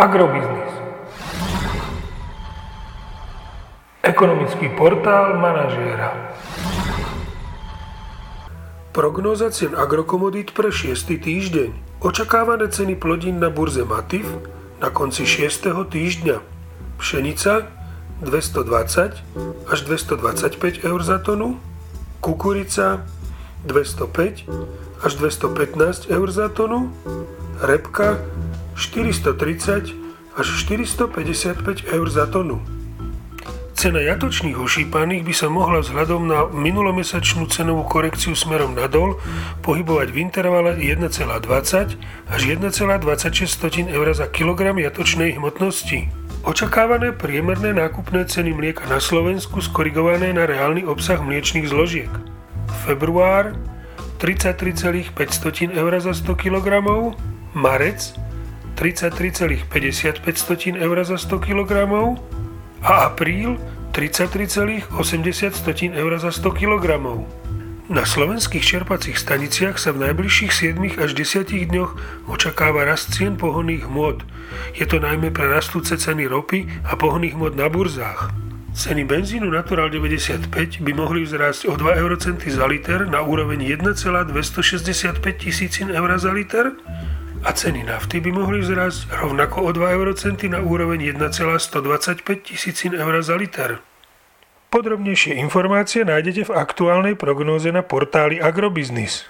Agrobiznis. Ekonomický portál manažéra. Prognóza cien agrokomodít pre 6. týždeň. Očakávané ceny plodín na burze Matif na konci 6. týždňa. Pšenica 220 až 225 eur za tonu, kukurica 205 až 215 eur za tonu, repka 430 až 455 eur za tonu. Cena jatočných ošípaných by sa mohla vzhľadom na minulomesačnú cenovú korekciu smerom nadol pohybovať v intervale 1,20 až 1,26 eur za kilogram jatočnej hmotnosti. Očakávané priemerné nákupné ceny mlieka na Slovensku skorigované na reálny obsah mliečných zložiek. Február 33,5 eur za 100 kg, marec 33,55 eur za 100 kg, a apríl 33,80 eur za 100 kg. Na slovenských čerpacích staniciach sa v najbližších 7 až 10 dňoch očakáva rast cien pohonných hmôt. Je to najmä pre rastúce ceny ropy a pohonných hmôt na burzách. Ceny benzínu Natural 95 by mohli vzrásť o 2 eurocenty za liter na úroveň 1,265 tisícin eur za liter a ceny nafty by mohli vzrásť rovnako o 2 eurocenty na úroveň 1,125 tisícin eur za liter. Podrobnejšie informácie nájdete v aktuálnej prognóze na portáli Agrobiznis.